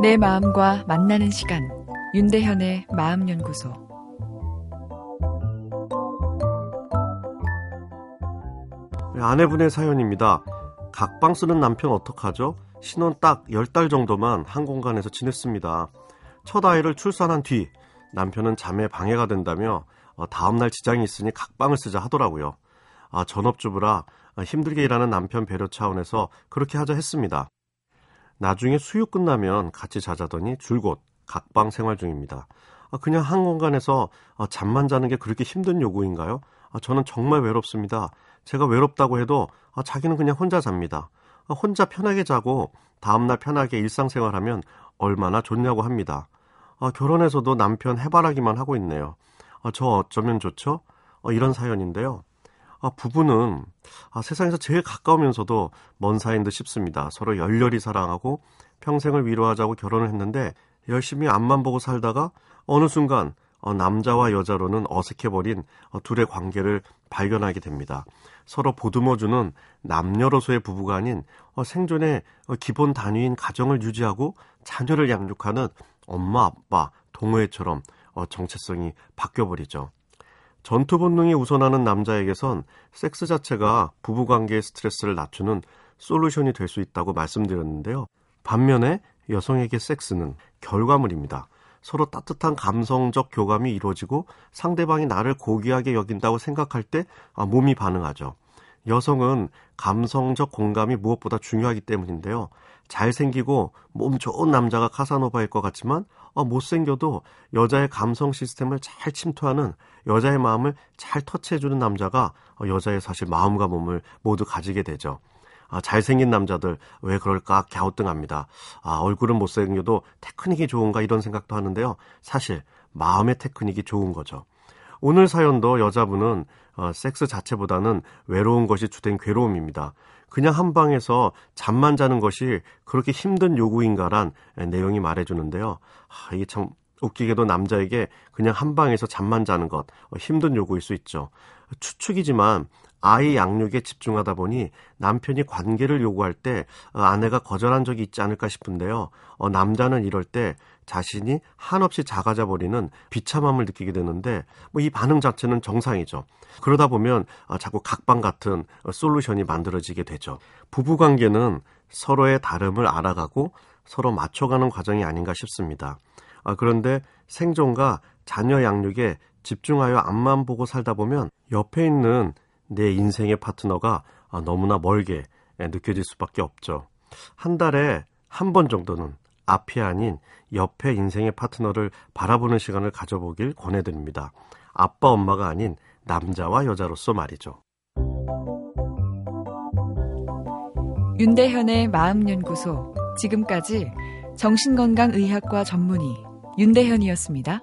내 마음과 만나는 시간 윤대현의 마음연구소 네, 아내분의 사연입니다. 각방 쓰는 남편 어떡하죠? 신혼 딱 10달 정도만 한 공간에서 지냈습니다. 첫 아이를 출산한 뒤 남편은 잠에 방해가 된다며 어, 다음날 지장이 있으니 각방을 쓰자 하더라고요. 아, 전업주부라 힘들게 일하는 남편 배려 차원에서 그렇게 하자 했습니다. 나중에 수유 끝나면 같이 자자더니 줄곧 각방 생활 중입니다. 아, 그냥 한 공간에서 아, 잠만 자는 게 그렇게 힘든 요구인가요? 아, 저는 정말 외롭습니다. 제가 외롭다고 해도 자기는 그냥 혼자 잡니다. 혼자 편하게 자고 다음날 편하게 일상생활하면 얼마나 좋냐고 합니다. 결혼해서도 남편 해바라기만 하고 있네요. 저 어쩌면 좋죠? 어, 이런 사연인데요. 아, 부부는 아, 세상에서 제일 가까우면서도 먼 사이인 듯 싶습니다. 서로 열렬히 사랑하고 평생을 위로하자고 결혼을 했는데 열심히 앞만 보고 살다가 어느 순간 어, 남자와 여자로는 어색해버린 어, 둘의 관계를 발견하게 됩니다. 서로 보듬어주는 남녀로서의 부부가 아닌 어, 생존의 어, 기본 단위인 가정을 유지하고 자녀를 양육하는 엄마, 아빠, 동호회처럼 어, 정체성이 바뀌어버리죠. 전투 본능이 우선하는 남자에게선 섹스 자체가 부부 관계의 스트레스를 낮추는 솔루션이 될 수 있다고 말씀드렸는데요. 반면에 여성에게 섹스는 결과물입니다. 서로 따뜻한 감성적 교감이 이루어지고 상대방이 나를 고귀하게 여긴다고 생각할 때 아, 몸이 반응하죠. 여성은 감성적 공감이 무엇보다 중요하기 때문인데요. 잘생기고 몸 좋은 남자가 카사노바일 것 같지만 어, 못생겨도 여자의 감성 시스템을 잘 침투하는 여자의 마음을 잘 터치해주는 남자가 어, 여자의 사실 마음과 몸을 모두 가지게 되죠. 아, 잘생긴 남자들 왜 그럴까 갸우뚱합니다. 아, 얼굴은 못생겨도 테크닉이 좋은가 이런 생각도 하는데요. 사실 마음의 테크닉이 좋은 거죠. 오늘 사연도 여자분은 어, 섹스 자체보다는 외로운 것이 주된 괴로움입니다. 그냥 한 방에서 잠만 자는 것이 그렇게 힘든 요구인가란 내용이 말해주는데요. 아, 이게 참 웃기게도 남자에게 그냥 한 방에서 잠만 자는 것 어, 힘든 요구일 수 있죠. 추측이지만 아이 양육에 집중하다 보니 남편이 관계를 요구할 때 어, 아내가 거절한 적이 있지 않을까 싶은데요. 어, 남자는 이럴 때 자신이 한없이 작아져 버리는 비참함을 느끼게 되는데 뭐 이 반응 자체는 정상이죠. 그러다 보면 어, 자꾸 각방 같은 어, 솔루션이 만들어지게 되죠. 부부 관계는 서로의 다름을 알아가고 서로 맞춰가는 과정이 아닌가 싶습니다. 아, 그런데 생존과 자녀 양육에 집중하여 앞만 보고 살다 보면 옆에 있는 내 인생의 파트너가 아, 너무나 멀게 느껴질 수밖에 없죠. 한 달에 한 번 정도는 앞이 아닌 옆에 인생의 파트너를 바라보는 시간을 가져보길 권해드립니다. 아빠, 엄마가 아닌 남자와 여자로서 말이죠. 윤대현의 마음연구소. 지금까지 정신건강의학과 전문의 윤대현이었습니다.